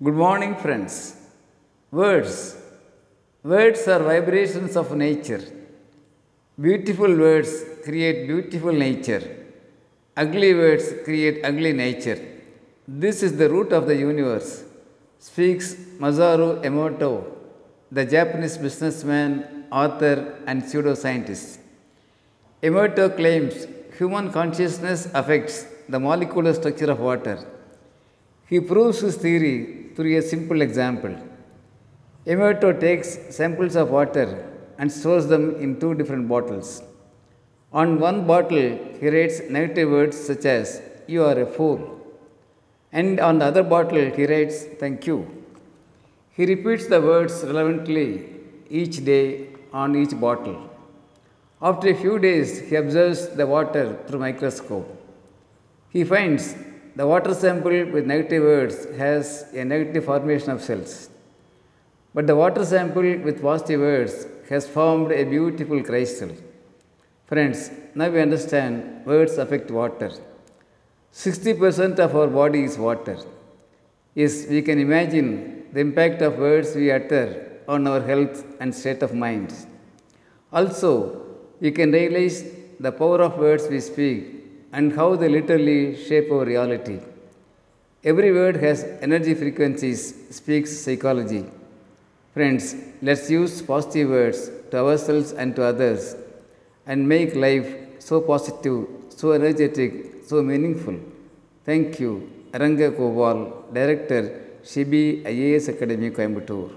Good morning, friends. Words. Words are vibrations of nature. Beautiful words create beautiful nature. Ugly words create ugly nature. This is the root of the universe, speaks Masaru Emoto, the Japanese businessman, author, and pseudoscientist. Emoto claims human consciousness affects the molecular structure of water. He proves his theory through a simple example. Emoto takes samples of water and stores them in two different bottles. On one bottle, he writes negative words such as, You are a fool. And on the other bottle, he writes, Thank you. He repeats the words relevantly each day on each bottle. After a few days, he observes the water through microscope. He finds the water sample with negative words has a negative formation of cells. But the water sample with positive words has formed a beautiful crystal. Friends, now we understand words affect water. 60% of our body is water. Yes, we can imagine the impact of words we utter on our health and state of mind. Also, we can realize the power of words we speak and how they literally shape our reality. Every word has energy frequencies, speaks psychology. Friends, let's use positive words to ourselves and to others and make life so positive, so energetic, so meaningful. Thank you. Aranga Koval, Director, Shibi IAS Academy, Coimbatore.